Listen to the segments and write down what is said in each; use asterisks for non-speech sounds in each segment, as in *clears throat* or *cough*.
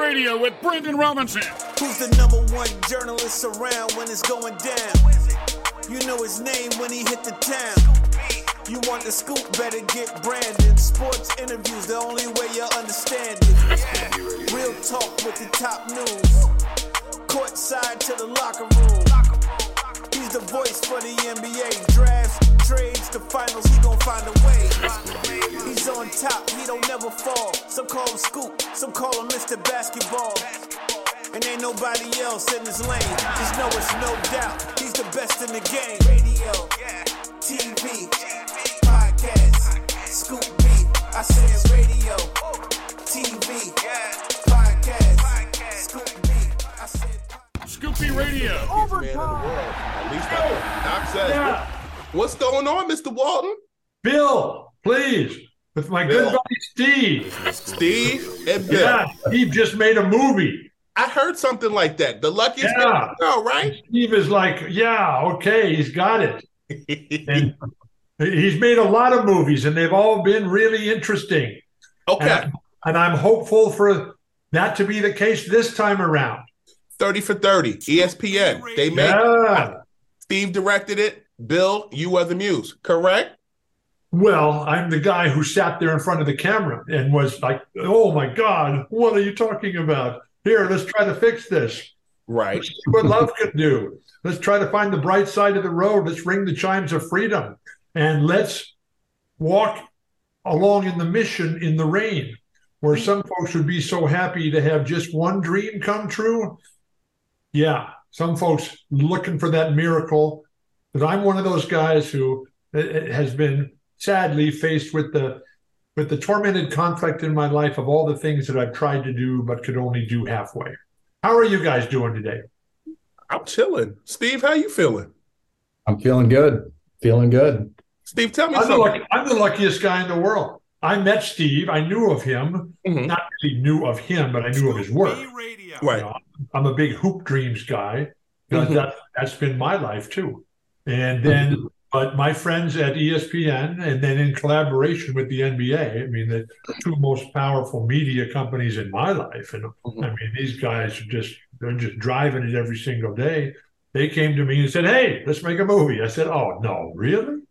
Radio with Brandon Robinson. Who's the number one journalist around when it's going down? You know his name when he hit the town. You want the scoop, better get Brandon. Sports interviews, the only way you understand it. Real talk with the top news. Court side to the locker room. He's the voice for the NBA. Drafts, trades, the finals, he gon' find a way. He's on top, he don't never fall. Some call him Scoop, some call him Mr. Basketball. And ain't nobody else in his lane. Just know it's no doubt. He's the best in the game. Radio, TV, podcast, Scoop B. I said radio, TV, Scoop B Radio. At least Doc says. What's going on, Mr. Walton? Bill, please, with my Bill. good buddy Steve. Steve and Bill. Yeah, Steve just made a movie. I heard something like that. The luckiest Yeah. man in the world, right? Steve is like, yeah, okay, he's got it. *laughs* And he's made a lot of movies, and they've all been really interesting. okay. And, and I'm hopeful for that to be the case this time around. 30 for 30. ESPN. They made Yeah. Steve directed it. Bill, you were the muse, correct? Well, I'm the guy who sat there in front of the camera and was like, oh my God, what are you talking about? Here, let's try to fix this. Right. Let's see what love can do. Let's try to find the bright side of the road. Let's ring the chimes of freedom and let's walk along in the mission in the rain, where some folks would be so happy to have just one dream come true. Yeah, some folks looking for that miracle. But I'm one of those guys who uh, has been sadly faced with the with the tormented conflict in my life of all the things that I've tried to do but could only do halfway. How are you guys doing today? I'm chilling. Steve, how you feeling? I'm feeling good. Feeling good. Steve, tell me I'm the, something. lucky, I'm the luckiest guy in the world. I met Steve. I knew of him. Mhm. Not really knew of him, but I knew of his work. Right. You know, I'm a big hoop dreams guy. because Mhm. That, that's been my life too. And then, but my friends at ESPN, and then in collaboration with the NBA, I mean, the two most powerful media companies in my life. And Mhm. I mean, these guys are just, they're just driving it every single day. They came to me and said, Hey, let's make a movie. I said, Oh, no, really?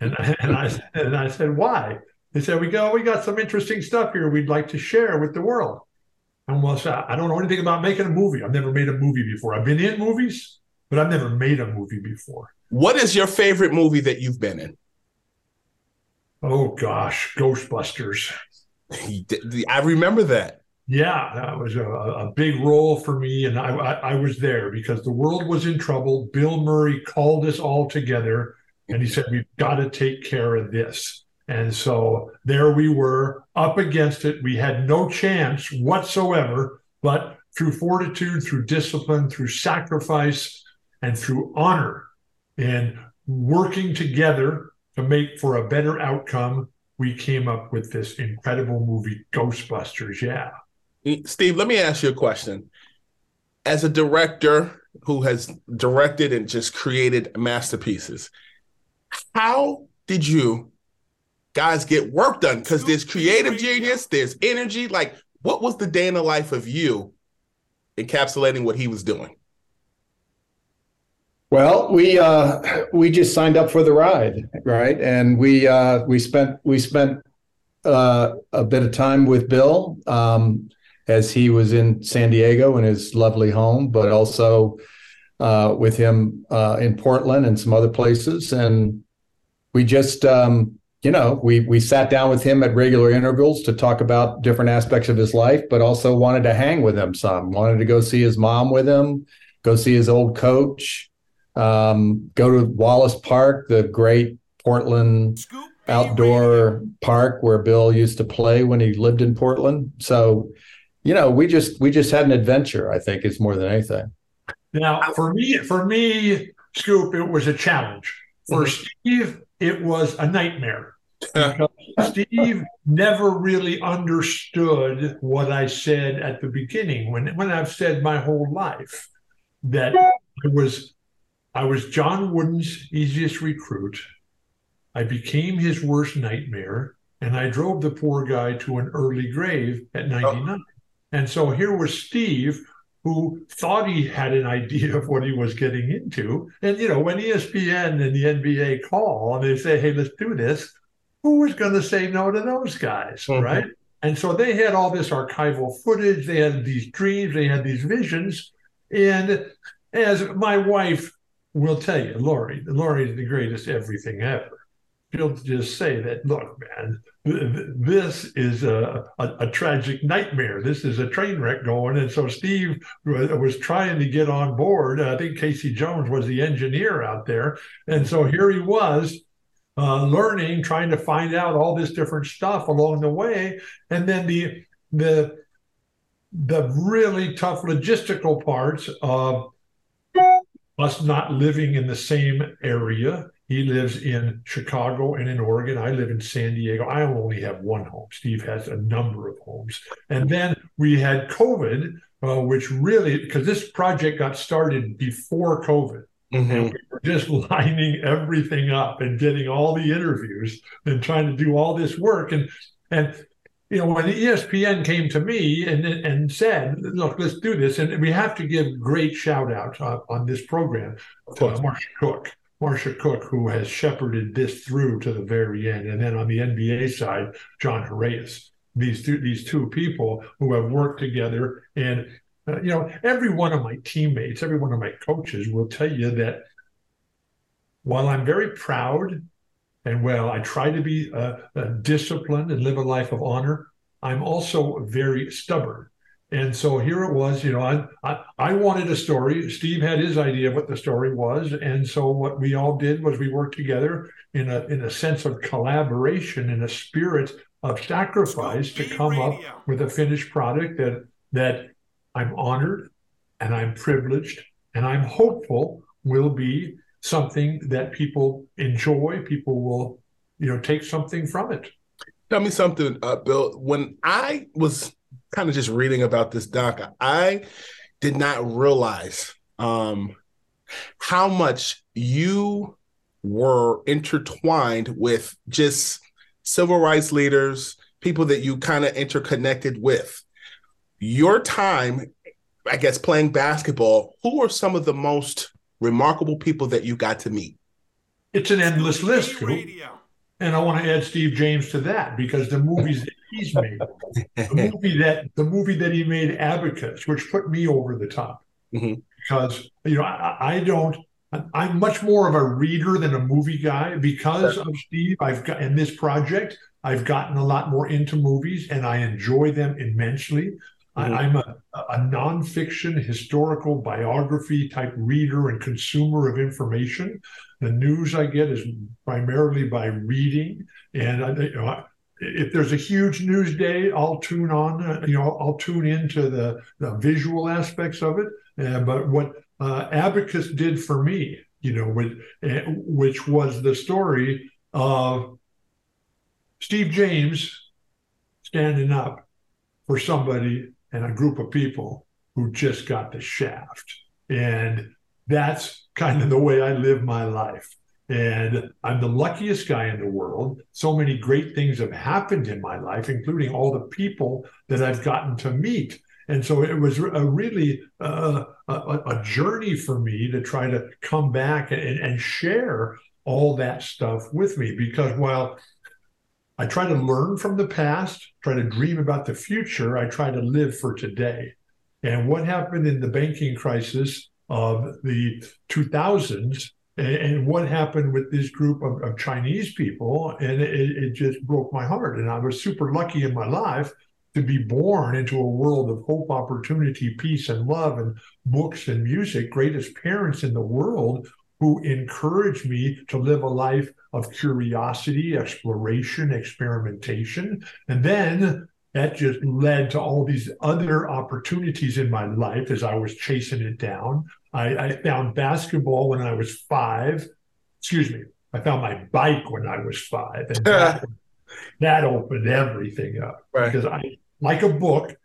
And, *laughs* and I and I said, Why? They said, We go, we got some interesting stuff here we'd like to share with the world. And well, I don't know anything about making a movie. I've never made a movie before. I've been in movies, but I've never made a movie before. What is your favorite movie that you've been in? Oh gosh, Ghostbusters. I remember that. Yeah, that was a, a big role for me, and I, I, I was there because the world was in trouble. Bill Murray called us all together, and he said, "We've got to take care of this." And so there we were, up against it. We had no chance whatsoever, but through fortitude, through discipline, through sacrifice, and through honor, and working together to make for a better outcome, we came up with this incredible movie, Ghostbusters. Yeah. Steve, let me ask you a question. As a director who has directed and just created masterpieces, how did you guys get work done? Because there's creative genius, there's energy. Like, what was the day in the life of you encapsulating what he was doing? Well, we uh, we just signed up for the ride, right? And we uh, we spent we spent uh, a bit of time with Bill um, as he was in San Diego in his lovely home, but also uh, with him uh, in Portland and some other places. And we just um, you know we we sat down with him at regular intervals to talk about different aspects of his life, but also wanted to hang with him some. Wanted to go see his mom with him, go see his old coach um, go to Wallace Park, the great Portland outdoor park where Bill used to play when he lived in Portland. So, you know, we just we just had an adventure. I think is more than anything. Now, for me, for me, Scoop, it was a challenge. For mm-hmm. Steve, it was a nightmare. Uh, Steve never really understood what I said at the beginning when when I've said my whole life that it was I was John Wooden's easiest recruit. I became his worst nightmare, and I drove the poor guy to an early grave at 99. Oh. And so here was Steve, who thought he had an idea of what he was getting into. And, you know, when ESPN and the NBA call and they say, hey, let's do this, who was going to say no to those guys, mm-hmm. right? And so they had all this archival footage, they had these dreams, they had these visions. And as my wife will tell you, Lori, Lori is the greatest everything ever. She'll just say that, look, man, this is a, a, a, tragic nightmare. This is a train wreck going. And so Steve was trying to get on board. I think Casey Jones was the engineer out there. And so here he was uh, learning, trying to find out all this different stuff along the way. And then the, the, the really tough logistical parts of us not living in the same area. He lives in Chicago and in Oregon. I live in San Diego. I only have one home. Steve has a number of homes. And then we had COVID, uh, which really, because this project got started before COVID. Mm-hmm. And we were just *laughs* lining everything up and getting all the interviews and trying to do all this work. And and you know, when ESPN came to me and and said, "Look, let's do this," and we have to give great shout out uh, on this program to Marcia Cook, Marcia Cook, who has shepherded this through to the very end, and then on the NBA side, John Horayes. These two these two people who have worked together, and uh, you know, every one of my teammates, every one of my coaches will tell you that while I'm very proud and well, I try to be uh, uh, disciplined and live a life of honor. I'm also very stubborn. And so here it was, you know, I, I, I wanted a story. Steve had his idea of what the story was, and so what we all did was we worked together in a in a sense of collaboration, in a spirit of sacrifice to come up with a finished product that that I'm honored and I'm privileged and I'm hopeful will be something that people enjoy. People will, you know, take something from it. Tell me something, uh, Bill. When I was kind of just reading about this doc, I did not realize um, how much you were intertwined with just civil rights leaders, people that you kind of interconnected with. Your time, I guess, playing basketball, who are some of the most remarkable people that you got to meet? It's an endless list, and I want to add Steve James to that because the movies that he's made, the *laughs* movie that the movie that he made, Abacus, which put me over the top, mm-hmm. because you know I, I, don't. I'm much more of a reader than a movie guy because of Steve. I've got in this project, I've gotten a lot more into movies, and I enjoy them immensely. Mm-hmm. I, am a, a nonfiction historical biography type reader and consumer of information. The news I get is primarily by reading, and I, you know, if there's a huge news day, I'll tune on. Uh, you know, I'll tune into the, the visual aspects of it. Uh, but what uh, Abacus did for me, you know, with, uh, which was the story of Steve James standing up for somebody and a group of people who just got the shaft. And that's kind of the way I live my life. And I'm the luckiest guy in the world. So many great things have happened in my life, including all the people that I've gotten to meet. And so it was a really uh, a, a, journey for me to try to come back and, and share all that stuff with me. Because while I try to learn from the past, try to dream about the future, I try to live for today. And what happened in the banking crisis of the 2000s and, what happened with this group of, of Chinese people, and it, it just broke my heart. And I was super lucky in my life to be born into a world of hope, opportunity, peace, and love, and books and music, greatest parents in the world who encouraged me to live a life of curiosity, exploration, experimentation. And then that just led to all these other opportunities in my life as I was chasing it down. I, I found basketball when I was five. Excuse me. I found my bike when I was five. And that, *laughs* that opened everything up right. because I, like a book,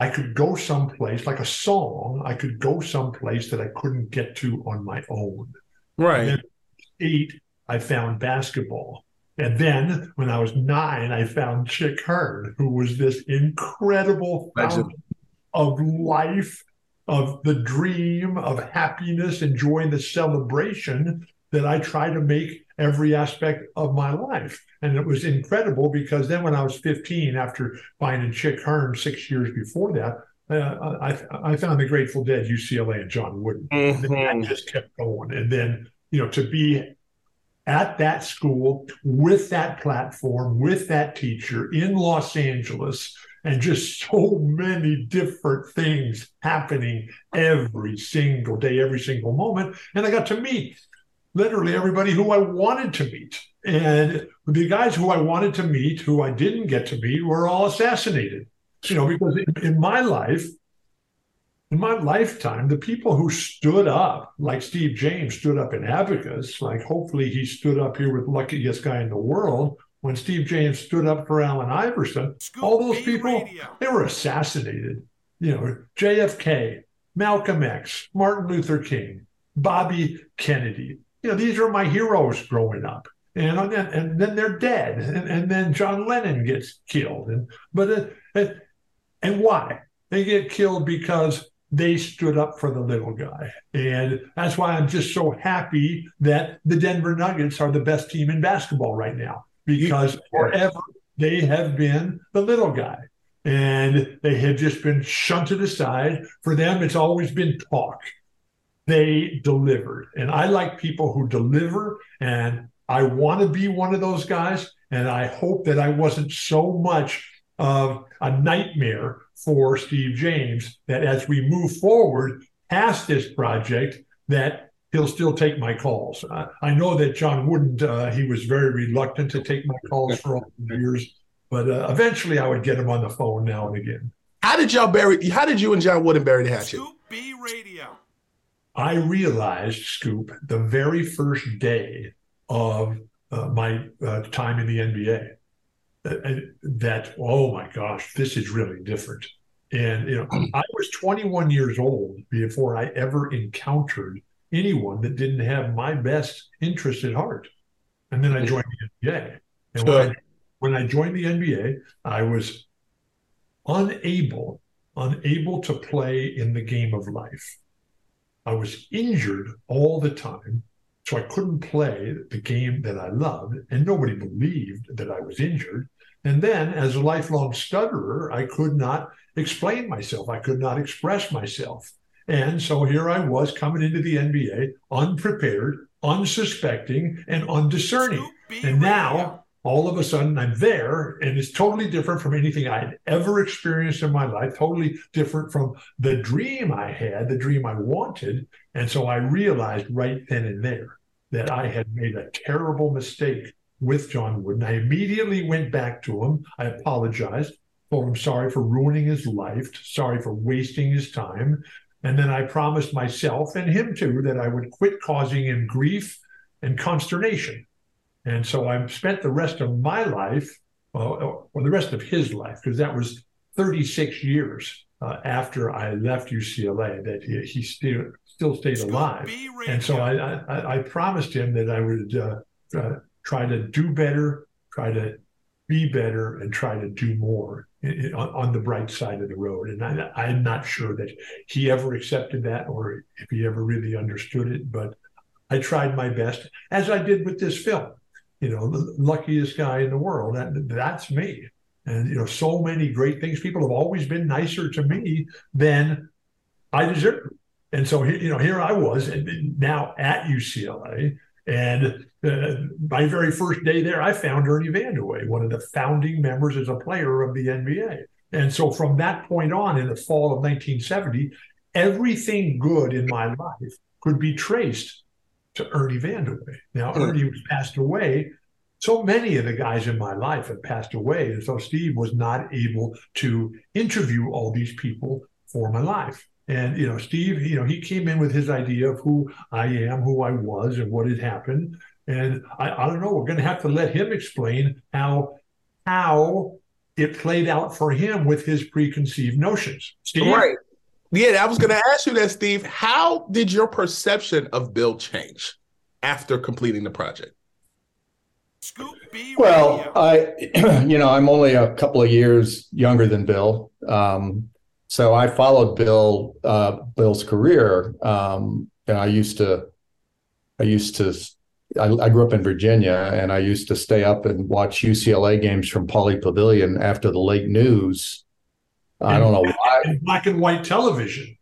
I could go someplace, like a song, I could go someplace that I couldn't get to on my own. Right. eight, I found basketball. And then when I was nine, I found Chick Hearn, who was this incredible fountain of life, of the dream, of happiness, enjoying the celebration that I try to make every aspect of my life. And it was incredible because then when I was 15, after finding Chick Hearn six years before that, uh, I, I found the Grateful Dead, UCLA, and John Wooden. Mm-hmm. And that just kept going. And then, you know, to be at that school with that platform, with that teacher in Los Angeles, and just *laughs* so many different things happening every single day, every single moment. And I got to meet literally everybody who I wanted to meet. And the guys who I wanted to meet, who I didn't get to meet, were all assassinated. You know, because in, in my life, in my lifetime, the people who stood up, like Steve James stood up in Abacus, like hopefully he stood up here with luckiest guy in the world. When Steve James stood up for Allen Iverson, all those people, Radio. they were assassinated. You know, JFK, Malcolm X, Martin Luther King, Bobby Kennedy. You know, these are my heroes growing up. And, and, and then they're dead. And, and then John Lennon gets killed. And but uh, and why? They get killed because they stood up for the little guy. And that's why I'm just so happy that the Denver Nuggets are the best team in basketball right now because forever they have been the little guy. And they have just been shunted aside. For them, it's always been talk. They delivered. And I like people who deliver. And I want to be one of those guys. And I hope that I wasn't so much of a nightmare for Steve James that as we move forward past this project, that he'll still take my calls. Uh, I know that John wouldn't. Uh, he was very reluctant to take my calls for all the years, but uh, eventually I would get him on the phone now and again. How did y'all bury? How did you and John Wooden bury the hatchet? Scoop B Radio. I realized, Scoop, the very first day of uh, my uh, time in the NBA that oh my gosh this is really different. And you know *clears throat* i was 21 years old before i ever encountered anyone that didn't have my best interest at heart. And then i joined the nba and when I, when I joined the nba i was unable unable to play in the game of life i was injured all the time so I couldn't play the game that I loved, and nobody believed that I was injured. And then, as a lifelong stutterer, I could not explain myself. I could not express myself. And so here I was coming into the NBA unprepared, unsuspecting, and undiscerning. And now, all of a sudden, I'm there, and it's totally different from anything I had ever experienced in my life, totally different from the dream I had, the dream I wanted. And so I realized right then and there that I had made a terrible mistake with John Wooden. I immediately went back to him. I apologized, told him sorry for ruining his life, sorry for wasting his time. And then I promised myself and him too that I would quit causing him grief and consternation. And so I spent the rest of my life, well, or the rest of his life, because that was 36 years uh, after I left UCLA that he, he still still stayed alive. And so I, I, I promised him that I would uh, uh, try to do better, try to be better, and try to do more on, on, the bright side of the road. And I, I'm not sure that he ever accepted that or if he ever really understood it, but I tried my best, as I did with this film. You know, the luckiest guy in the world. That, that's me. And you know, so many great things. People have always been nicer to me than I deserve. And so, you know, here I was, and now at UCLA, and uh, my very first day there, I found Ernie Vandeweghe, one of the founding members as a player of the NBA. And so, from that point on, in the fall of 1970, everything good in my life could be traced to Ernie Vandeweghe. Now, mm. Ernie was passed away so many of the guys in my life have passed away. And so Steve was not able to interview all these people for my life. And, you know, Steve, you know, he came in with his idea of who I am, who I was, and what had happened. And I, I don't know, we're going to have to let him explain how, how it played out for him with his preconceived notions. Steve? Right. Yeah, I was going to ask you that, Steve. How did your perception of Bill change after completing the project? Well, I, *clears throat* you know, I'm only a couple of years younger than Bill, um, so I followed Bill, uh, Bill's career, um, and I used to, I used to, I, I, grew up in Virginia, and I used to stay up and watch UCLA games from Pauley Pavilion after the late news. I don't know why. Black and white television.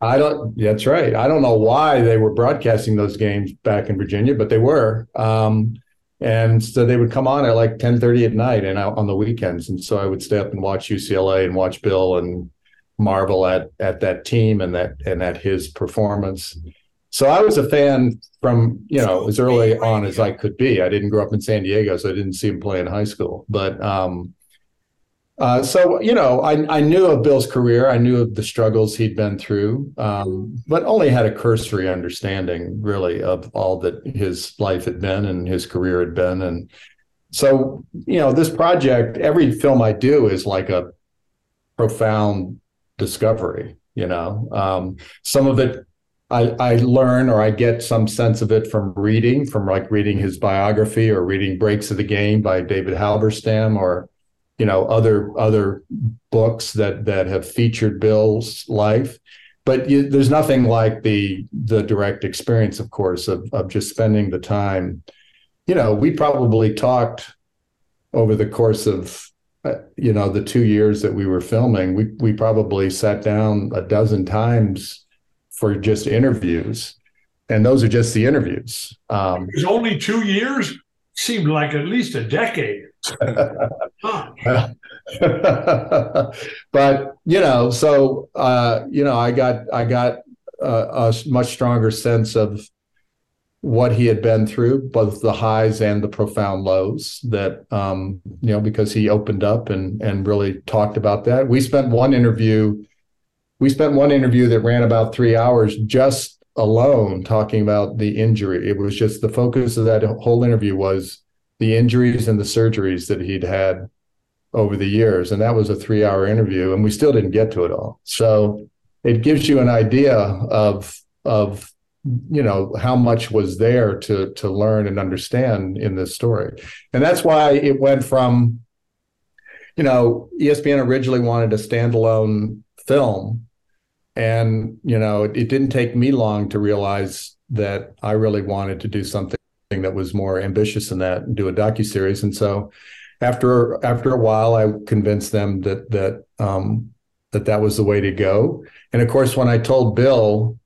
I don't. That's right. I don't know why they were broadcasting those games back in Virginia, but they were. Um, and so they would come on at like 10 30 at night and out on the weekends and so i would stay up and watch ucla and watch bill and marvel at at that team and that and at his performance so i was a fan from you know as early on as i could be i didn't grow up in san diego so i didn't see him play in high school but um uh, so you know, I, I knew of Bill's career. I knew of the struggles he'd been through, um, but only had a cursory understanding, really, of all that his life had been and his career had been. And so, you know, this project, every film I do is like a profound discovery. You know, um, some of it I, I learn or I get some sense of it from reading, from like reading his biography or reading Breaks of the Game by David Halberstam or you know other other books that that have featured Bill's life, but you, there's nothing like the the direct experience, of course, of of just spending the time. You know, we probably talked over the course of uh, you know the two years that we were filming. We we probably sat down a dozen times for just interviews, and those are just the interviews. Um, it was only two years. Seemed like at least a decade. *laughs* but you know, so uh, you know, I got I got a, a much stronger sense of what he had been through, both the highs and the profound lows. That um, you know, because he opened up and and really talked about that. We spent one interview. We spent one interview that ran about three hours just alone talking about the injury. It was just the focus of that whole interview was the injuries and the surgeries that he'd had over the years. And that was a three hour interview, and we still didn't get to it all. So it gives you an idea of, of, you know how much was there to to learn and understand in this story and that's why it went from you know espn originally wanted a standalone film and you know it, it didn't take me long to realize that i really wanted to do something that was more ambitious than that and do a docu series. And so after after a while, I convinced them that that um, that that was the way to go. And of course, when I told Bill,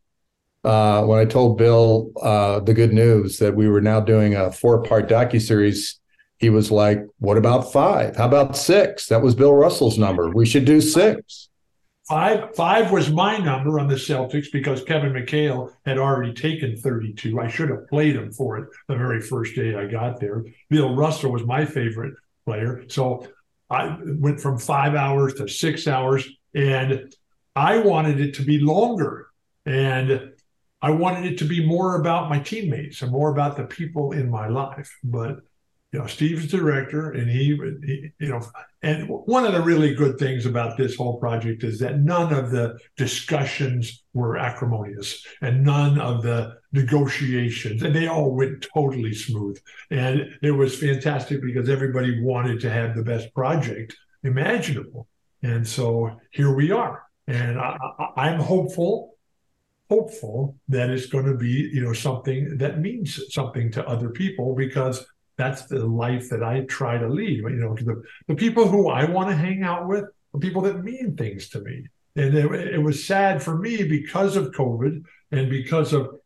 uh, when I told Bill uh, the good news that we were now doing a four part docu series, he was like, "What about five? How about six? That was Bill Russell's number. We should do six. Five five was my number on the Celtics because Kevin McHale had already taken 32. I should have played him for it the very first day I got there. Bill Russell was my favorite player. So I went from five hours to six hours, and I wanted it to be longer. And I wanted it to be more about my teammates and more about the people in my life. But you know, Steve's director, and he, he, you know, and one of the really good things about this whole project is that none of the discussions were acrimonious, and none of the negotiations, and they all went totally smooth, and it was fantastic because everybody wanted to have the best project imaginable, and so here we are, and I, I'm hopeful hopeful that it's going to be you know something that means something to other people because that's the life that I try to lead. You know, the, the people who I want to hang out with are people that mean things to me. And it, it was sad for me because of COVID and because of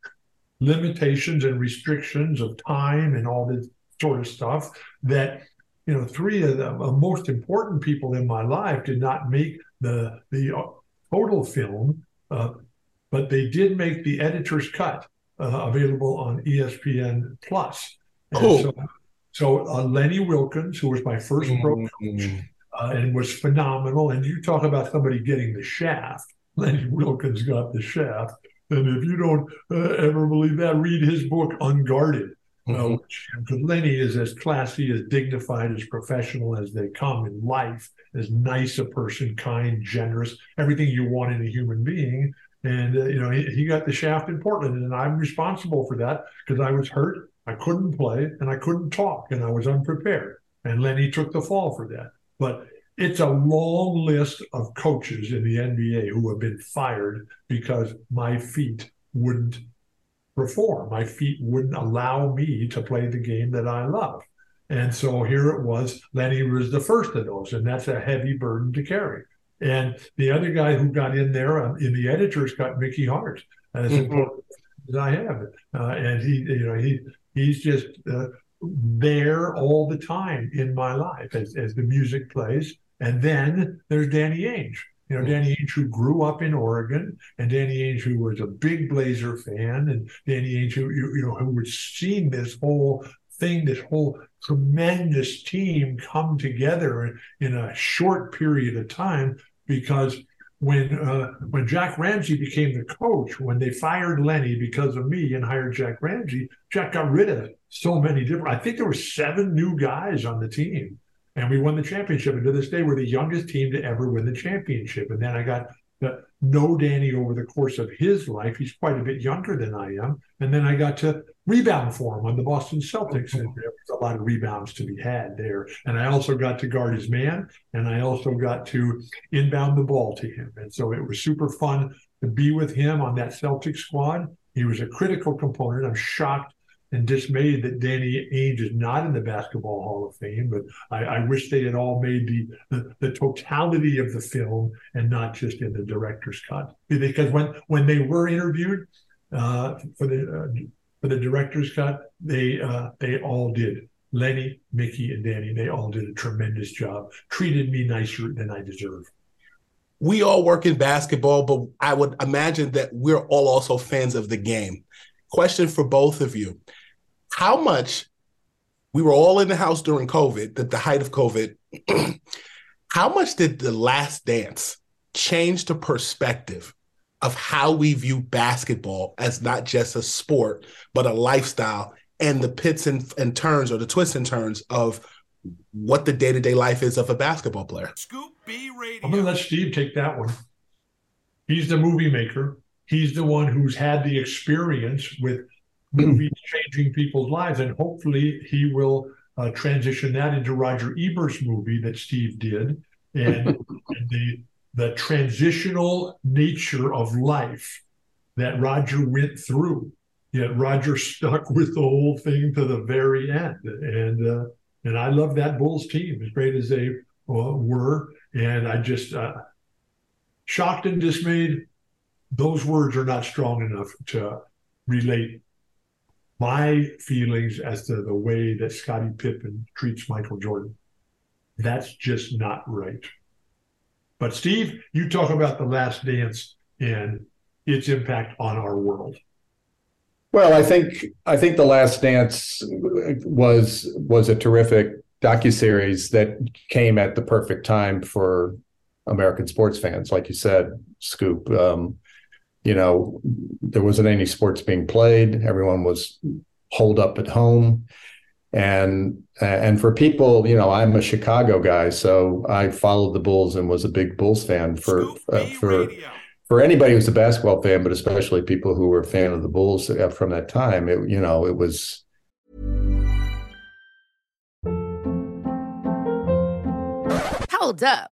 limitations and restrictions of time and all this sort of stuff that you know three of the most important people in my life did not make the the uh, total film uh, but they did make the editor's cut uh, available on espn plus cool. So, so uh, Lenny Wilkens, who was my 1st Mm-hmm. coach uh, and was phenomenal. And you talk about somebody getting the shaft. Lenny Wilkens got the shaft. And if you don't uh, ever believe that, read his book Unguarded. Mhm. Because Lenny is as classy, as dignified, as professional as they come in life, as nice a person, kind, generous, everything you want in a human being. And uh, you know, he, he got the shaft in Portland, and I'm responsible for that because I was hurt I couldn't play and I couldn't talk and I was unprepared. And Lenny took the fall for that. But it's a long list of coaches in the NBA who have been fired because my feet wouldn't perform. My feet wouldn't allow me to play the game that I love. And so here it was. Lenny was the first of those, and that's a heavy burden to carry. And the other guy who got in there um, in the editors got Mickey Hart, as Mhm. important as I have. Uh, and he, you know, he he's just uh, there all the time in my life as, as the music plays. And then there's Danny Ainge. You know, Danny Ainge, who grew up in Oregon, and Danny Ainge, who was a big Blazer fan, and Danny Ainge, who you, you know, who had seen this whole thing, this whole tremendous team come together in a short period of time. Because when uh, when Jack Ramsay became the coach, when they fired Lenny because of me and hired Jack Ramsay, Jack got rid of so many different. I think there were seven new guys on the team, and we won the championship. And to this day, we're the youngest team to ever win the championship. And then I got know Danny over the course of his life. He's quite a bit younger than I am. And then I got to rebound for him on the Boston Celtics. And there was a lot of rebounds to be had there. And I also got to guard his man, and I also got to inbound the ball to him. And so it was super fun to be with him on that Celtic squad. He was a critical component. I'm shocked and dismayed that Danny Ainge is not in the Basketball Hall of Fame, but I, I wish they had all made the, the, the totality of the film and not just in the director's cut. Because when when they were interviewed uh, for the uh, for the director's cut, they uh, they all did. Lenny, Mickey, and Danny, they all did a tremendous job. Treated me nicer than I deserve. we all work in basketball, but I would imagine that we're all also fans of the game. Question for both of you. How much we were all in the house during COVID, at the height of COVID. *clears throat* how much did the last dance change the perspective of how we view basketball as not just a sport, but a lifestyle and the pits and, and turns or the twists and turns of what the day-to-day life is of a basketball player? Scoop B I'm going to let Steve take that one. He's the movie maker. He's the one who's had the experience with movies changing people's lives, and hopefully he will uh, transition that into Roger Ebert's movie that Steve did, and, *laughs* and the the transitional nature of life that Roger went through. Yet Roger stuck with the whole thing to the very end, and uh, and I love that Bulls team as great as they uh, were, and I just uh, shocked and dismayed. Those words are not strong enough to relate my feelings as to the way that Scottie Pippen treats Michael Jordan. That's just not right. But Steve, you talk about the last dance and its impact on our world. Well, I think I think the Last Dance was was a terrific docuseries that came at the perfect time for American sports fans, like you said, Scoop. Um, you know, there wasn't any sports being played. Everyone was holed up at home. and and for people, you know, I'm a Chicago guy, so I followed the Bulls and was a big Bulls fan for uh, for for anybody who's a basketball fan, but especially people who were a fan of the Bulls uh, from that time. It you know it was. Hold up.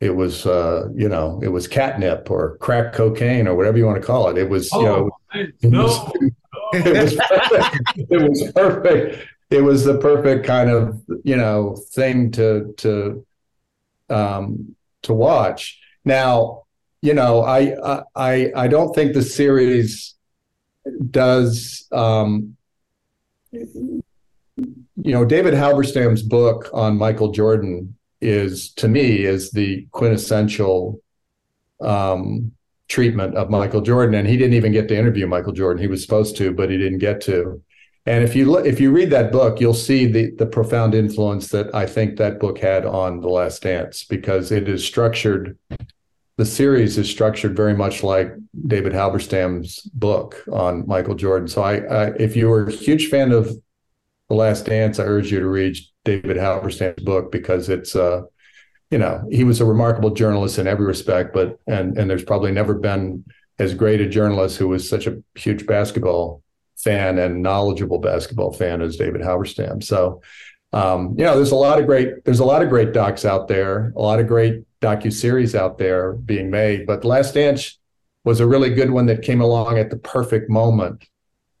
It was, uh, you know, it was catnip or crack cocaine or whatever you want to call it. It was, you know, it no, was, *laughs* it was perfect. it was perfect. It was the perfect kind of, you know, thing to to um, to watch. Now, you know, I I I don't think the series does. Um, you know, David Halberstam's book on Michael Jordan is, to me, is the quintessential um, treatment of Michael Jordan. And he didn't even get to interview Michael Jordan. He was supposed to, but he didn't get to. And if you look, if you read that book, you'll see the the profound influence that I think that book had on The Last Dance because it is structured. The series is structured very much like David Halberstam's book on Michael Jordan. So I, I if you were a huge fan of The Last Dance, I urge you to read David Halberstam's book because it's uh you know he was a remarkable journalist in every respect, but and and there's probably never been as great a journalist who was such a huge basketball fan and knowledgeable basketball fan as David Halberstam. So, um, you know, there's a lot of great there's a lot of great docs out there, a lot of great docu series out there being made. But the Last Dance was a really good one that came along at the perfect moment,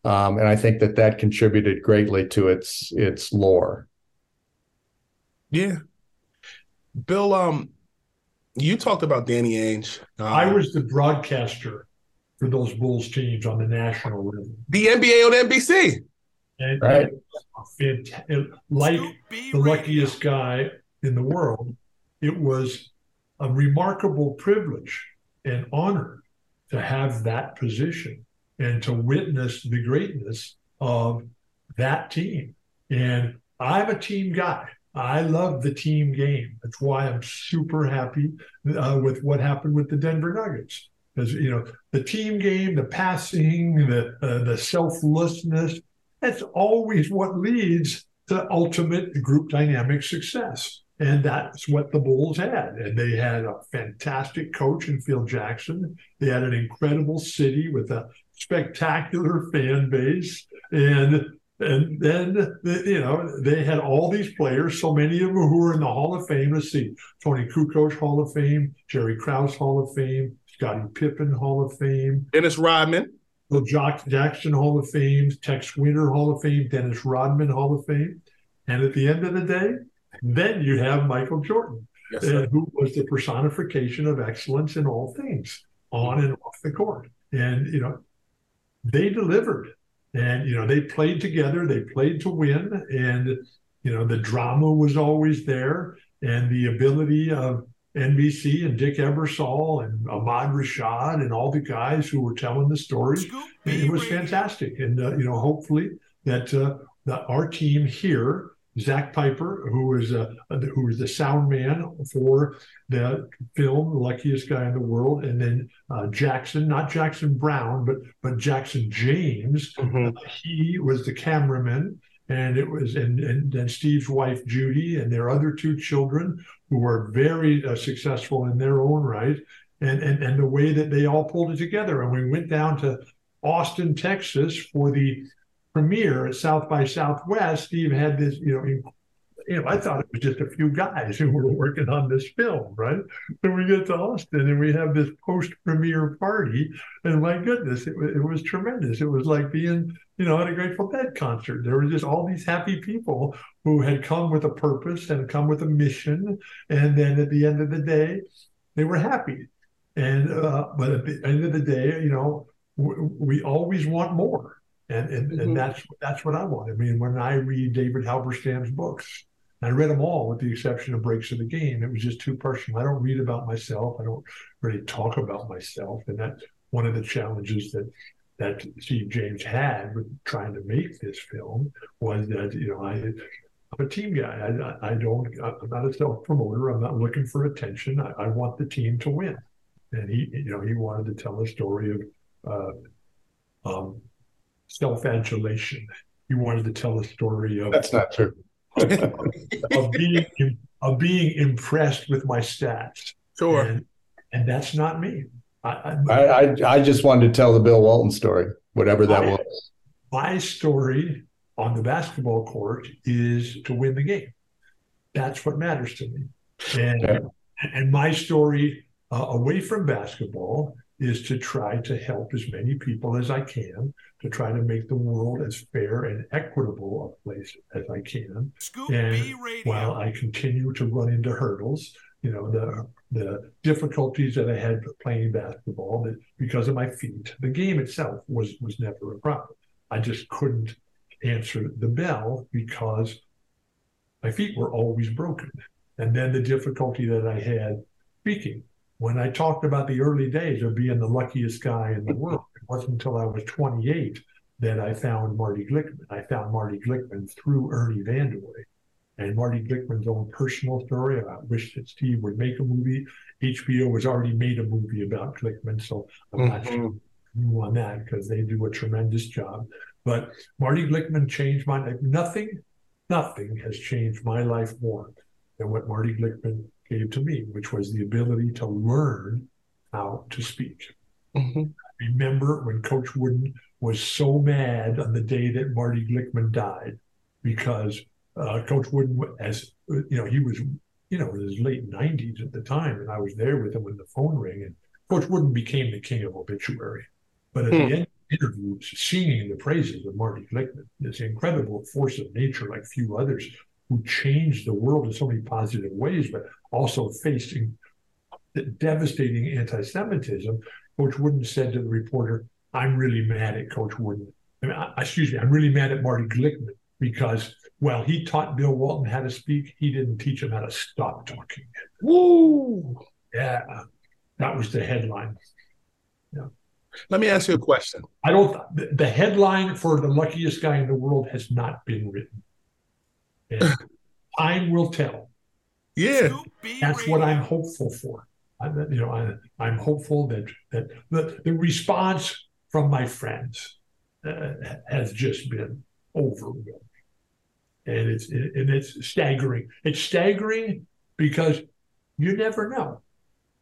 um, and I think that that contributed greatly to its its lore. Yeah, Bill. Um, you talked about Danny Ainge. Uh, I was the broadcaster for those Bulls teams on the national level. the NBA on NBC. And Right. fant- like the luckiest guy in the world, it was a remarkable privilege and honor to have that position and to witness the greatness of that team. And I'm a team guy. I love the team game. That's why I'm super happy uh, with what happened with the Denver Nuggets. Because you know the team game, the passing, the uh, the selflessness. That's always what leads to ultimate group dynamic success. And that's what the Bulls had. And they had a fantastic coach in Phil Jackson. They had an incredible city with a spectacular fan base. And and then you know they had all these players, so many of them who were in the Hall of Fame. Let's see, Toni Kukoc Hall of Fame, Jerry Krause Hall of Fame, Scottie Pippen Hall of Fame, Dennis Rodman. Bill Jock Jackson Hall of Fame, Tex Winter Hall of Fame, Dennis Rodman Hall of Fame, and at the end of the day, then you have Michael Jordan, Yes, uh, who was the personification of excellence in all things, on and off the court. And you know, they delivered, and you know they played together. They played to win, and you know the drama was always there, and the ability of NBC and Dick Ebersol and Ahmad Rashad and all the guys who were telling the stories. It was fantastic, and uh, you know, hopefully that uh, that our team here, Zach Piper, who was uh, who was the sound man for the film "The Luckiest Guy in the World," and then uh, Jackson, not Jackson Browne, but but Jackson James. Mhm. He was the cameraman, and it was and and then Steve's wife Judy and their other two children who were very uh, successful in their own right, and and and the way that they all pulled it together. And we went down to Austin, Texas, for the premiere at South by Southwest. Steve had this, you know, you know, I thought it was just a few guys who were working on this film, right? And we get to Austin and we have this post premiere party. And my goodness, it, it was tremendous. It was like being, you know, at a Grateful Dead concert. There were just all these happy people who had come with a purpose and come with a mission. And then at the end of the day, they were happy. And, uh, but at the end of the day, you know, we always want more and and, mm-hmm. and that's that's what I want. I mean, when I read David Halberstam's books, I read them all with the exception of Breaks of the Game. It was just too personal. I don't read about myself. I don't really talk about myself, and that's one of the challenges that that Steve James had with trying to make this film was that you know I. I'm a team guy. I, I don't. I'm not a self promoter. I'm not looking for attention. I, I, want the team to win. And he, you know, he wanted to tell a story of uh, um, self-adulation. You wanted to tell a story of that's not true. *laughs* of being of being impressed with my stats. Sure. And, and that's not me. I, I, I, I just wanted to tell the Bill Walton story, whatever that my, was. My story on the basketball court is to win the game. That's what matters to me. And okay. and my story uh, away from basketball is to try to help as many people as I can to try to make the world as fair and equitable a place as I can. Scoop and while I continue to run into hurdles, you know, the the difficulties that I had playing basketball that because of my feet, the game itself was was never a problem. I just couldn't answer the bell because my feet were always broken. And then the difficulty that I had speaking when I talked about the early days of being the luckiest guy in the world, it wasn't until I was 28 that I found Marty Glickman. I found Marty Glickman through Ernie Vandeweghe. And Marty Glickman's own personal story. I wish that Steve would make a movie. HBO has already made a movie about Glickman, so I'm mm-hmm. not sure on that because they do a tremendous job. But Marty Glickman changed my life. Nothing, nothing has changed my life more than what Marty Glickman gave to me, which was the ability to learn how to speak. Mm-hmm. Remember when Coach Wooden was so mad on the day that Marty Glickman died because uh, Coach Wooden, as you know, he was, you know, in his late 90s at the time, and I was there with him when the phone rang, and Coach Wooden became the king of obituary. But at hmm. the end of the interview, singing the praises of Marty Glickman, this incredible force of nature like few others, who changed the world in so many positive ways, but also facing devastating anti-Semitism. Coach Wooden said to the reporter, "I'm really mad at Coach Wooden. I mean, I, excuse me, I'm really mad at Marty Glickman because well, he taught Bill Walton how to speak, he didn't teach him how to stop talking." Woo! Yeah, that was the headline. Yeah. Let me ask you a question. I don't. The headline for the luckiest guy in the world has not been written. And time will tell. Yeah, that's what I'm hopeful for. I, you know, I, am hopeful that that the, the response from my friends uh, has just been overwhelming, and it's and it's staggering. It's staggering because you never know.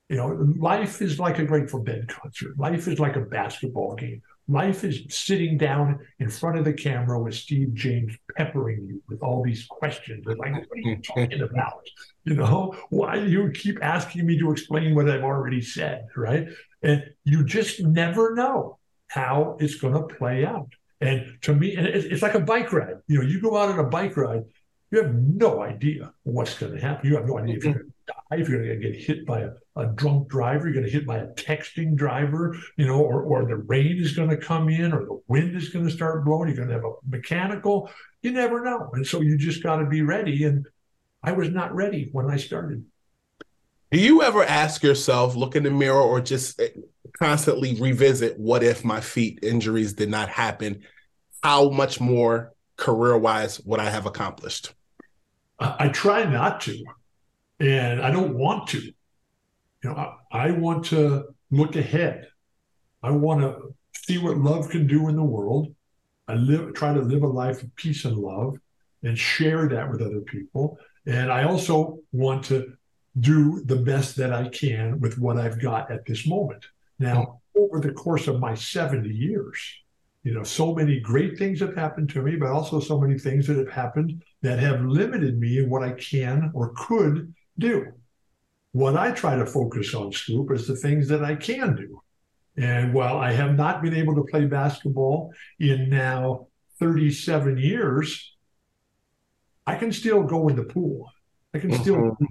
You know, life is like a Grateful Dead concert. Life is like a basketball game. Life is sitting down in front of the camera with Steve James peppering you with all these questions. It's like, what are you talking *laughs* about? You know, why do you keep asking me to explain what I've already said? Right. And you just never know how it's going to play out. And to me, and it's like a bike ride. You know, you go out on a bike ride, you have no idea what's going to happen. You have no idea if you're mm-hmm. going to die, if you're going to get hit by a a drunk driver, you're going to hit by a texting driver, you know, or, or the rain is going to come in or the wind is going to start blowing. You're going to have a mechanical. You never know. And so you just got to be ready. And I was not ready when I started. Do you ever ask yourself, look in the mirror, or just eh, constantly revisit what if my feet injuries did not happen? How much more career wise would I have accomplished? I, I try not to, and I don't want to you know, I, I want to look ahead. I want to see what love can do in the world. I live, try to live a life of peace and love, and share that with other people. And I also want to do the best that I can with what I've got at this moment. Now, over the course of my 70 years, you know, so many great things have happened to me, but also so many things that have happened that have limited me in what I can or could do. What I try to focus on, Scoop, is the things that I can do. And while I have not been able to play basketball in now 37 years, I can still go in the pool. I can still Mhm.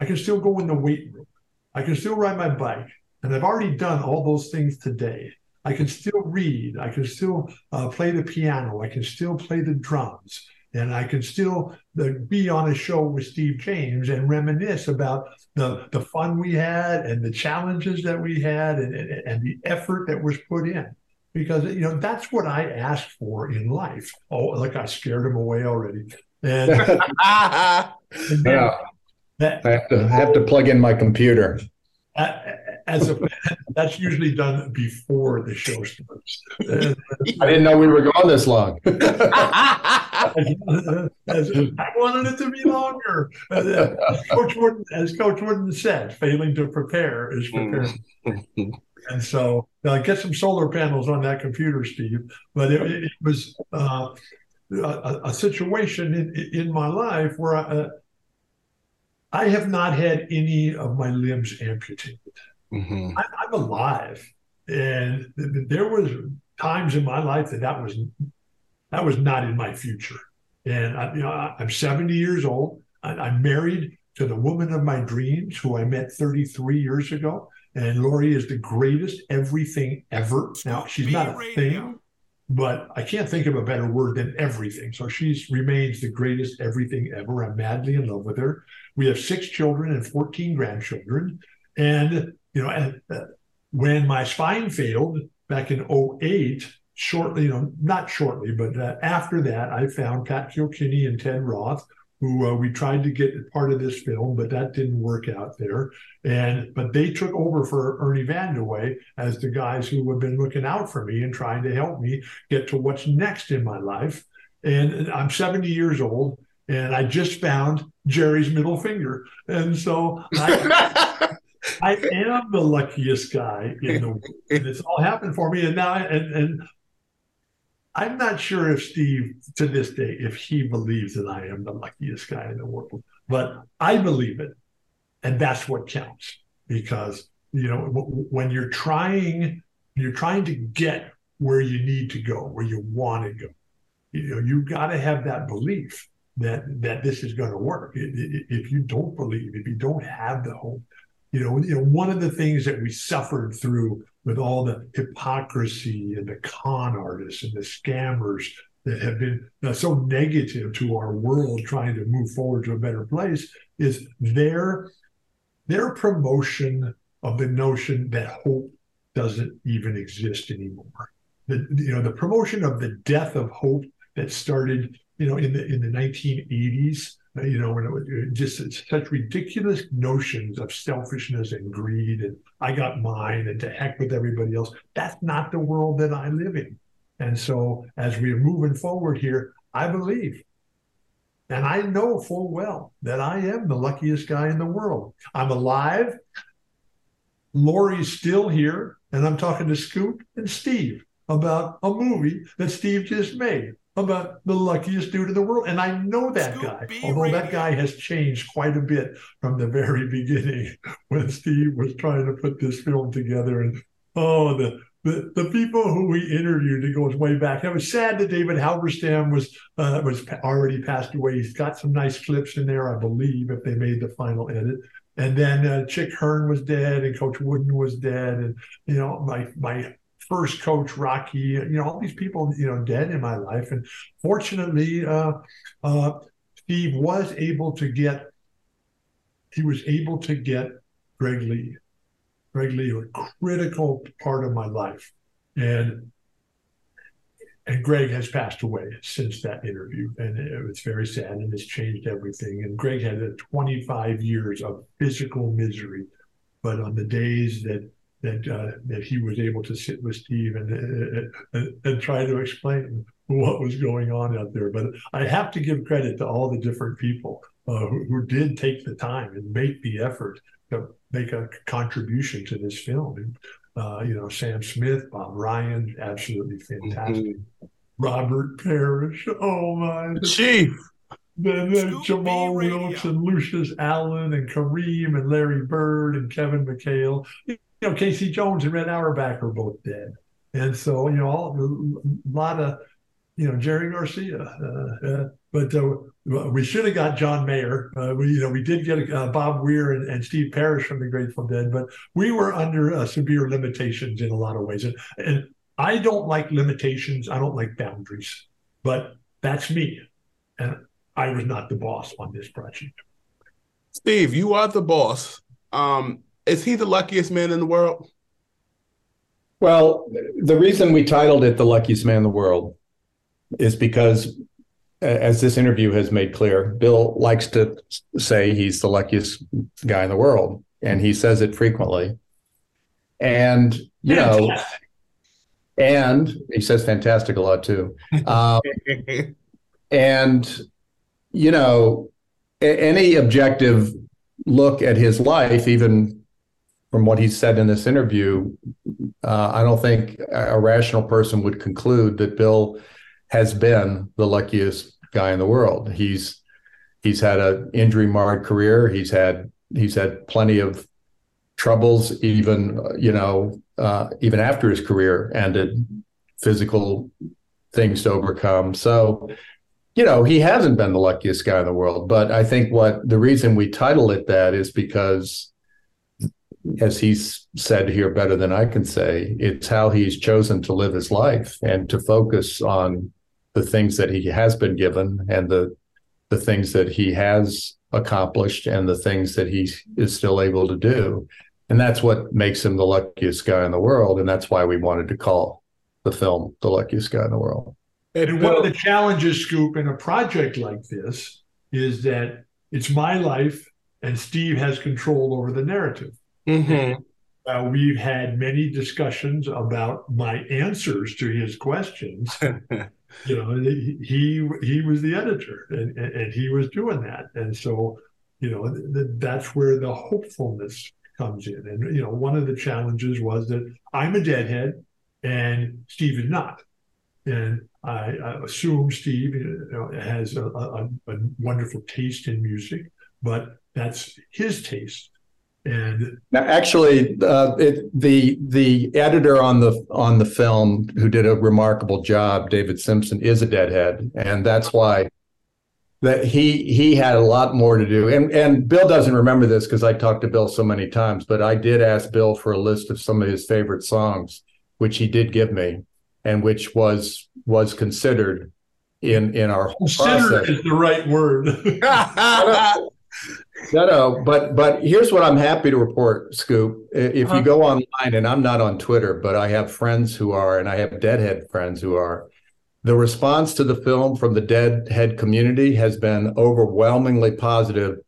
I can still go in the weight room. I can still ride my bike. And I've already done all those things today. I can still read. I can still uh, play the piano. I can still play the drums. And I can still uh, be on a show with Steve James and reminisce about the, the fun we had and the challenges that we had and, and, and the effort that was put in. Because, you know, that's what I asked for in life. Oh, look, I scared him away already. And, *laughs* and Yeah, that, I have to I have to plug in my computer. a- as a that's usually done before the show starts. Uh, *laughs* I didn't know we were going this long. *laughs* I wanted it to be longer. *laughs* Coach Wooden, as Coach Wooden said, failing to prepare is preparing. And so uh, get some solar panels on that computer, Steve. But it, it was uh, a, a situation in, in my life where I, uh, I have not had any of my limbs amputated. Mhm. I, I'm alive, and th- th- there was times in my life that that was that was not in my future. And I, you know, I'm 70 years old. I'm married to the woman of my dreams, who I met 33 years ago. And Lori is the greatest everything ever. Now she's not a thing, but I can't think of a better word than everything. So she's remains the greatest everything ever. I'm madly in love with her. We have six children and 14 grandchildren. And you know, and, uh, when my spine failed back in 08, shortly, you know, not shortly, but uh, after that, I found Pat Kilkenny and Ted Roth, who uh, we tried to get part of this film, but that didn't work out there. And but they took over for Ernie Vandeweghe as the guys who have been looking out for me and trying to help me get to what's next in my life. And I'm 70 years old, and I just found Jerry's middle finger, and so I. *laughs* I am the luckiest guy in the world. And it's all happened for me. And now, and, and I'm not sure if Steve, to this day, if he believes that I am the luckiest guy in the world, but I believe it. And that's what counts because, you know, when you're trying, you're trying to get where you need to go, where you want to go. You know, you've got to have that belief that that this is going to work. If you don't believe, if you don't have the hope, you know, you know, one of the things that we suffered through with all the hypocrisy and the con artists and the scammers that have been uh, so negative to our world trying to move forward to a better place is their their promotion of the notion that hope doesn't even exist anymore. The you know the promotion of the death of hope that started you know in the in the 1980s uh, you know when it was uh, just such ridiculous notions of selfishness and greed and I got mine and to heck with everybody else. That's not the world that I live in. And so as we are moving forward here, I believe and I know full well that I am the luckiest guy in the world. I'm alive. Lori's still here, and I'm talking to Scoop and Steve about a movie that Steve just made about the luckiest dude in the world. And I know that guy, although that guy has changed quite a bit from the very beginning *laughs* when Steve was trying to put this film together. And oh, the the, the people who we interviewed, it goes way back. It was sad that David Halberstam was uh, was already passed away. He's got some nice clips in there, I believe, if they made the final edit. And then uh, Chick Hearn was dead, and Coach Wooden was dead, and you know my my first coach Rocky. You know all these people, you know, dead in my life. And fortunately, uh, uh, Steve was able to get. He was able to get Greg Lee. Greg Lee, a critical part of my life, and and Greg has passed away since that interview, and it was very sad, and it's changed everything. And Greg had a 25 years of physical misery, but on the days that that uh, that he was able to sit with Steve and, and and try to explain what was going on out there. But I have to give credit to all the different people uh, who, who did take the time and make the effort to make a contribution to this film. And, uh, you know, Sam Smith, Bob Ryan, absolutely fantastic. Robert Parish, oh my, Chief. then, then Jamal Wilkes and Lucius Allen and Kareem and Larry Bird and Kevin McHale. You know, Casey Jones and Red Auerbach are both dead. And so, you know, all, a lot of, you know, Jerry Garcia. Uh, uh, but uh, we should have got John Mayer. Uh, we, you know, we did get uh, Bob Weir and, and, Steve Parish from the Grateful Dead, but we were under uh, severe limitations in a lot of ways. And, and I don't like limitations. I don't like boundaries, but that's me. And I was not the boss on this project. Steve, you are the boss. Um, is he the luckiest man in the world? Well, the reason we titled it The Luckiest Man in the World is because, as this interview has made clear, Bill likes to say he's the luckiest guy in the world, and he says it frequently. And, you know, and he says fantastic a lot too. Um, *laughs* and you know, any objective look at his life, even from what he said in this interview, uh, I don't think a rational person would conclude that Bill has been the luckiest guy in the world. He's he's had an injury marred career. He's had he's had plenty of troubles, even you know, uh, even after his career ended, physical things to overcome. So you know, he hasn't been the luckiest guy in the world. But I think what the reason we title it that is because, as he's said here better than I can say, it's how he's chosen to live his life and to focus on the things that he has been given and the the things that he has accomplished and the things that he is still able to do. And that's what makes him the luckiest guy in the world. And that's why we wanted to call the film The Luckiest Guy in the World. And one of the challenges, Scoop, in a project like this is that it's my life and Steve has control over the narrative. Mm-hmm. Uh, we've had many discussions about my answers to his questions. *laughs* you know, he he was the editor and, and he was doing that, and so you know th- that's where the hopefulness comes in. And you know, one of the challenges was that I'm a deadhead and Steve is not, and I, I assume Steve you know, has a, a, a, wonderful taste in music, but that's his taste. And now, actually, uh, it, the the editor on the on the film who did a remarkable job, David Simpson, is a deadhead, and that's why that he he had a lot more to do. And and Bill doesn't remember this because I talked to Bill so many times, but I did ask Bill for a list of some of his favorite songs, which he did give me and which was was considered in in our whole process. is the right word. *laughs* *laughs* *laughs* no, no, but but here's what I'm happy to report, Scoop. If you uh-huh. go online, and I'm not on Twitter, but I have friends who are, and I have Deadhead friends who are. The response to the film from the Deadhead community has been overwhelmingly positive,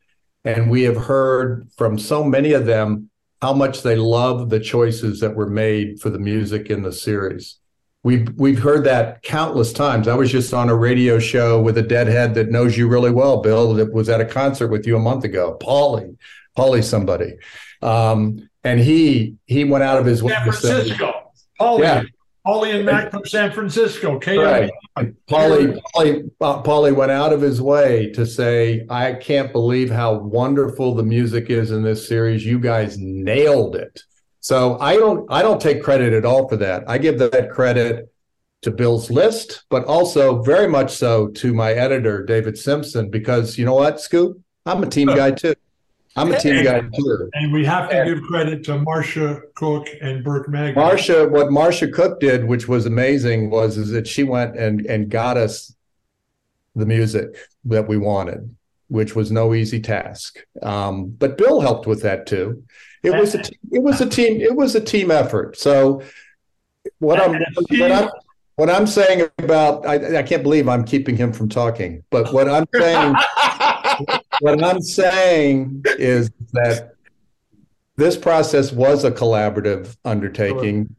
and we have heard from so many of them how much they love the choices that were made for the music in the series. We've we've heard that countless times. I was just on a radio show with a deadhead that knows you really well, Bill. That was at a concert with you a month ago, Paulie, Paulie, somebody, um, and he he went out of his way. San Francisco, Paulie, yeah. Paulie and Mac from San Francisco. Right. Paulie, Paulie, Paulie went out of his way to say, "I can't believe how wonderful the music is in this series. You guys nailed it." So I don't I don't take credit at all for that. I give that credit to Bill's list, but also very much so to my editor David Simpson because you know what, Scoop, I'm a team guy too. I'm a team guy too. And we have to and, give credit to Marcia Cook and Burke Mag. Marcia, what Marcia Cook did, which was amazing, was is that she went and and got us the music that we wanted, which was no easy task. Um, but Bill helped with that too it was a it was a team it was a team effort. So what I'm what I'm what I'm saying about I, I can't believe I'm keeping him from talking, but what I'm saying *laughs* what I'm saying is that this process was a collaborative undertaking.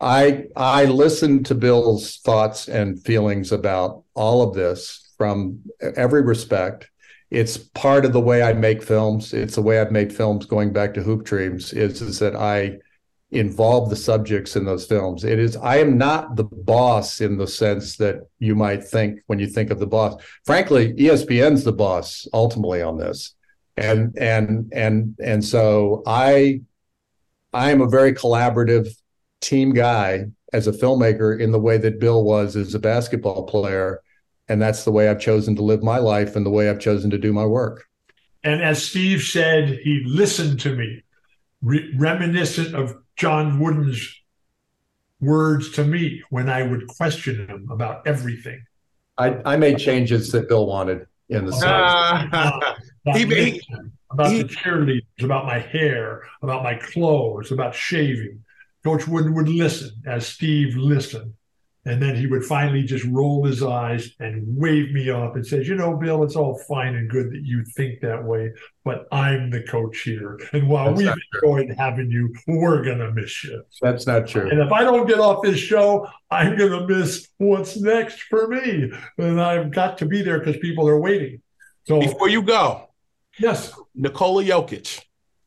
I I listened to Bill's thoughts and feelings about all of this from every respect it's part of the way I make films. It's the way I've made films going back to Hoop Dreams. Is is that I involve the subjects in those films. It is I am not the boss in the sense that you might think when you think of the boss. Frankly, ESPN's the boss ultimately on this. And and and and so I I am a very collaborative team guy as a filmmaker in the way that Bill was as a basketball player. And that's the way I've chosen to live my life and the way I've chosen to do my work. And as Steve said, he listened to me, re- reminiscent of John Wooden's words to me when I would question him about everything. I, I made changes that Bill wanted in the about, about, *laughs* He- me, he- about he- the cheerleaders, about my hair, about my clothes, about shaving. Coach Wooden would listen as Steve listened. And then he would finally just roll his eyes and wave me off and says, You know, Bill, it's all fine and good that you think that way, but I'm the coach here. And while we've enjoyed having you, we're going to miss you. That's not true. And if I don't get off this show, I'm going to miss what's next for me. And I've got to be there because people are waiting. So, Before you go, yes. Nikola Jokic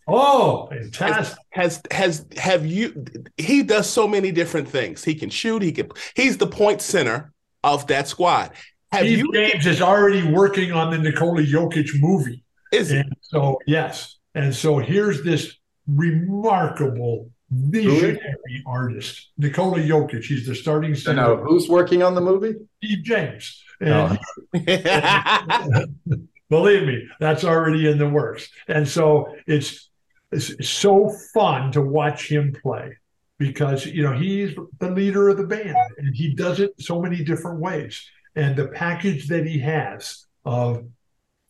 Oh, fantastic. has has have you he does so many different things. He can shoot, he can he's the point center of that squad. Have Steve you James is already working on the Nikola Jokic movie. is it so, yes. And so here's this remarkable visionary artist, Nikola Jokic. He's the starting So center. now, who's working on the movie? Steve James. And Oh. *laughs* *laughs* Believe me, that's already in the works. And so it's, it's so fun to watch him play because, you know, he's the leader of the band and he does it so many different ways. And the package that he has of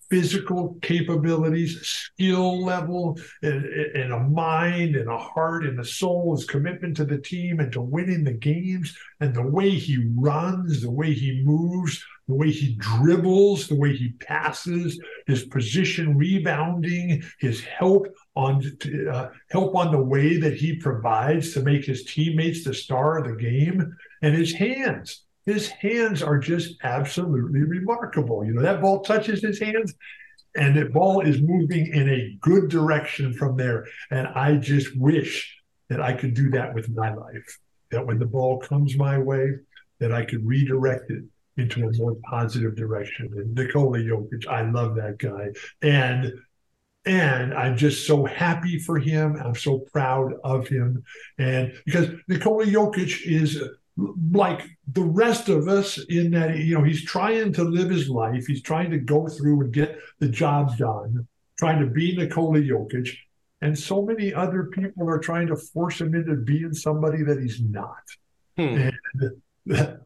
physical capabilities, skill level, and, and a mind and a heart and a soul, his commitment to the team and to winning the games, and the way he runs, the way he moves, the way he dribbles, the way he passes, his position rebounding, his help on uh, help on the way that he provides to make his teammates the star of the game, and his hands. His hands are just absolutely remarkable. You know, that ball touches his hands and that ball is moving in a good direction from there. And I just wish that I could do that with my life. That when the ball comes my way, that I could redirect it into a more positive direction. And Nikola Jokic, I love that guy. And and I'm just so happy for him. I'm so proud of him. And because Nikola Jokic is like the rest of us in that you know he's trying to live his life he's trying to go through and get the job done trying to be Nikola Jokic and so many other people are trying to force him into being somebody that he's not Hmm. and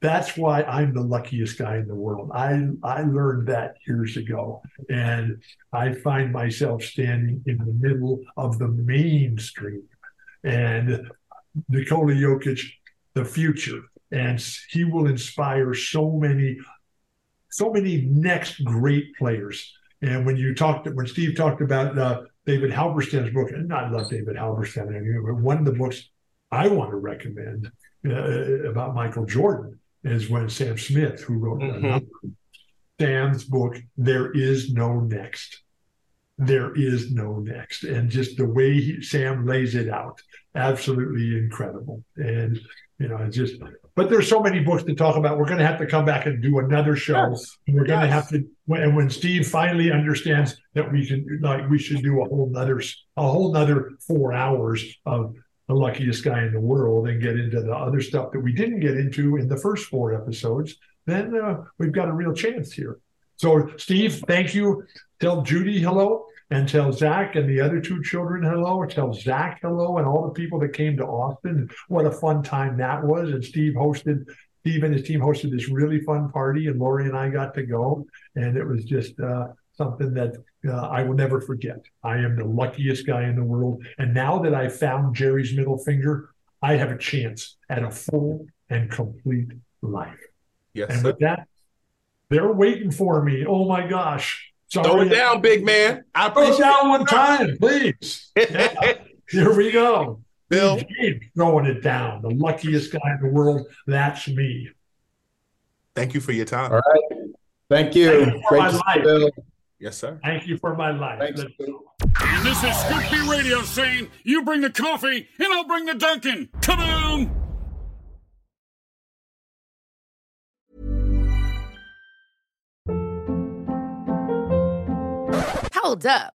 that's why I'm the luckiest guy in the world. I I learned that years ago, and I find myself standing in the middle of the mainstream. And Nikola Jokic, the future, and he will inspire so many, so many next great players. And when you talked, when Steve talked about uh, David Halberstam's book, and I love David Halberstam, and one of the books I want to recommend uh, about Michael Jordan is when Sam Smith, who wrote Mhm. Sam's book, There Is No Next. There is no next. And just the way he, Sam lays it out, absolutely incredible. And, you know, it's just, but there's so many books to talk about. We're going to have to come back and do another show. Yes. And we're going to have to, and when Steve finally understands that we can, like, we should do a whole nother, a whole nother four hours of the luckiest guy in the world and get into the other stuff that we didn't get into in the first four episodes, then uh, we've got a real chance here. So, Steve, thank you. Tell Judy hello and tell Zach and the other two children hello. Tell Zach hello and all the people that came to Austin. What a fun time that was. And Steve hosted, Steve and his team hosted this really fun party, and Lori and I got to go. And it was just uh, something that uh, I will never forget. I am the luckiest guy in the world. And now that I found Jerry's middle finger, I have a chance at a full and complete life. Yes. And sir. with that, they're waiting for me. Oh my gosh. Throw it down, big man. I Throw it down one time, please. Yeah. *laughs* Here we go. Bill. James throwing it down. The luckiest guy in the world. That's me. Thank you for your time. All right. Thank you. Thank you for Great my to see you, Bill. Yes, sir. Thank you for my life. Thanks. And this is Scoop B Radio saying, you bring the coffee and I'll bring the Dunkin'. Kaboom! Hold up.